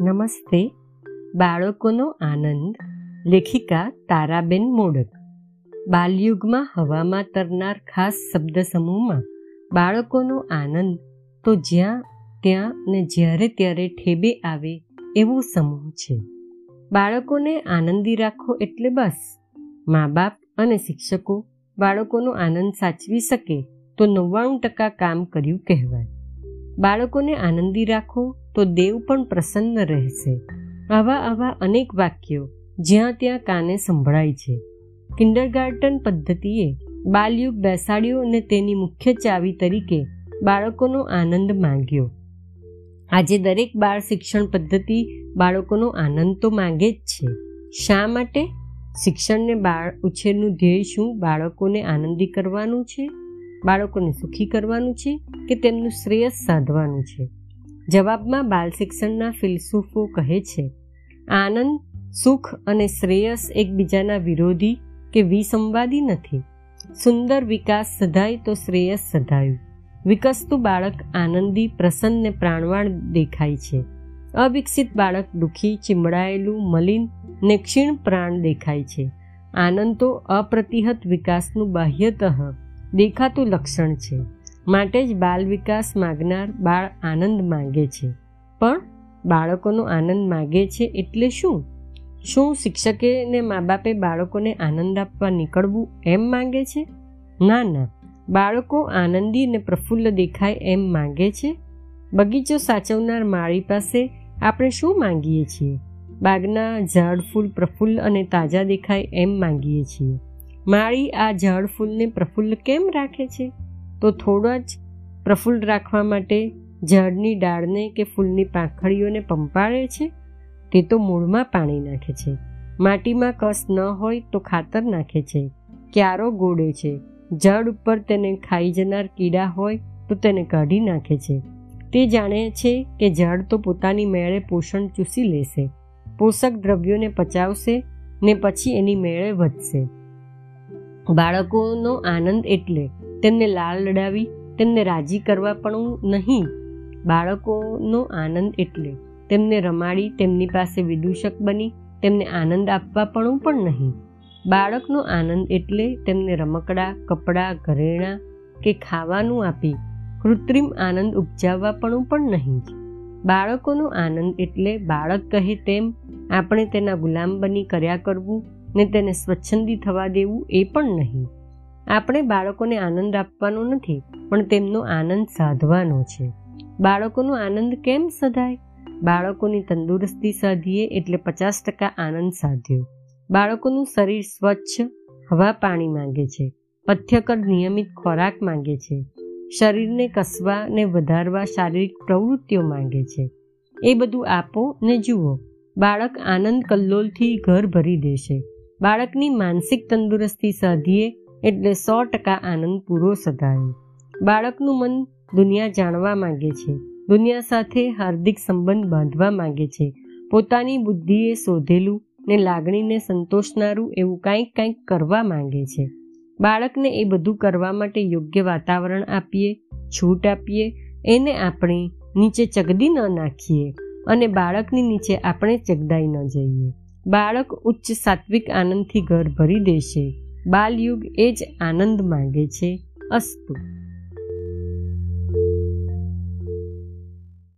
નમસ્તે. બાળકોનો આનંદ. લેખિકા તારાબેન મોડક. બાલયુગમાં હવામાં તરનાર ખાસ શબ્દ સમૂહમાં બાળકોનો આનંદ તો જ્યાં, ત્યાં ને જ્યારે ત્યારે ઠેબે આવે એવો સમૂહ છે. બાળકોને આનંદી રાખો એટલે બસ. મા બાપ અને શિક્ષકો બાળકોનો આનંદ સાચવી શકે તો નવ્વાણું ટકા કામ કર્યું કહેવાય. બાળકોને આનંદી રાખો તો દેવ પણ પ્રસન્ન રહેશે. આવા આવા અનેક વાક્યો જ્યાં ત્યાં કાને સંભળાય છે. કિન્ડરગાર્ટન પદ્ધતિએ બાલયુગ બેસાડ્યો અને તેની મુખ્ય ચાવી તરીકે બાળકોનો આનંદ માંગ્યો. આજે દરેક બાળ શિક્ષણ પદ્ધતિ બાળકોનો આનંદ તો માંગે જ છે. શા માટે? શિક્ષણને બાળ ઉછેરનું ધ્યેય શું બાળકોને આનંદી કરવાનું છે? બાળકોને સુખી કરવાનું છે કે તેમનું શ્રેયસ સાધવાનું છે? જવાબમાં બાલ શિક્ષણના ફિલસૂફો કહે છે, આનંદ, સુખ અને શ્રેયસ એકબીજાના વિરોધી કે વિસંવાદી નથી. સુંદર વિકાસ સધાય તો શ્રેયસ સધાયું. વિકસતું બાળક આનંદી, પ્રસન્ન પ્રાણવાણ દેખાય છે. અવિકસિત બાળક દુઃખી, ચીમડાયેલું, મલિન ને ક્ષીણ પ્રાણ દેખાય છે. આનંદ તો અપ્રતિહત વિકાસનું બાહ્યતઃ દેખાતું લક્ષણ છે. માટે જ બાલ વિકાસ માગનાર બાળ આનંદ માગે છે. પણ બાળકોનો આનંદ માગે છે એટલે શું? શું શિક્ષકે ને મા બાપે બાળકોને આનંદ આપવા નીકળવું એમ માંગે છે? ના ના. બાળકો આનંદી અને પ્રફુલ્લ દેખાય એમ માંગે છે. બગીચો સાચવનાર માળી પાસે આપણે શું માંગીએ છીએ? બાગના ઝાડ ફૂલ પ્રફુલ્લ અને તાજા દેખાય એમ માંગીએ છીએ. માળી આ ઝાડ ફૂલને પ્રફુલ્લ કેમ રાખે છે? તો થોડા જ પ્રફુલ્લ રાખવા માટે ઝાડની ડાળને કે ફૂલની પાંખડીઓને પંપાળે છે? તે તો મૂળમાં પાણી નાખે છે. માટીમાં કસ ન હોય તો ખાતર નાખે છે. ક્યારો ગોળે છે. ઝાડ ઉપર તેને ખાઈ જનાર કીડા હોય તો તેને કાઢી નાખે છે. તે જાણે છે કે ઝાડ તો પોતાની મેળે પોષણ ચૂસી લેશે. પોષક દ્રવ્યોને પચાવશે ને પછી એની મેળે વધશે. બાળકોનો આનંદ એટલે તેમને લાળ લડાવી, તેમને રાજી કરવા પણ નહીં. બાળકોનો આનંદ એટલે તેમને રમાડી, તેમની પાસે વિદૂષક બની, તેમને આનંદ આપવા પણ પણ નહીં. બાળકનો આનંદ એટલે તેમને રમકડા, કપડાં, ઘરેણાં કે ખાવાનું આપી કૃત્રિમ આનંદ ઉપજાવવા પણ પણ નહીં. બાળકોનો આનંદ એટલે બાળક કહે તેમ આપણે તેના ગુલામ બની કર્યા કરવું ને તેને સ્વચ્છંદી થવા દેવું એ પણ નહીં. આપણે બાળકોને આનંદ આપવાનો નથી, પણ તેમનો આનંદ સાધવાનો છે. બાળકોનો આનંદ કેમ સધાય? બાળકોની તંદુરસ્તી સાધીએ એટલે પચાસ ટકા આનંદ સાધ્યો. બાળકોનું શરીર સ્વચ્છ, હવા પાણી માંગે છે પથ્યકર નિયમિત ખોરાક માંગે છે, શરીરને કસવા ને વધારવા શારીરિક પ્રવૃત્તિઓ માંગે છે. એ બધું આપો ને જુઓ. બાળક આનંદ કલ્લોલથી ઘર ભરી દેશે. બાળકની માનસિક તંદુરસ્તી સાધીએ એટલે સો ટકા આનંદ પૂરો સધાયો. બાળકનું મન દુનિયા જાણવા માંગે છે. દુનિયા સાથે હાર્દિક સંબંધ બાંધવા માંગે છે. પોતાની બુદ્ધિએ શોધેલું ને લાગણીને સંતોષનારું એવું કાંઈક કાંઈક કરવા માંગે છે. બાળકને એ બધું કરવા માટે યોગ્ય વાતાવરણ આપીએ, છૂટ આપીએ, એને આપણે નીચે ચગદી ન નાખીએ અને બાળકની નીચે આપણે ચગદાઈ ન જઈએ. બાળક ઉચ્ચ સાત્વિક આનંદથી ઘર ભરી દેશે. બાલયુગ એ જ આનંદ માંગે છે. અસ્તુ.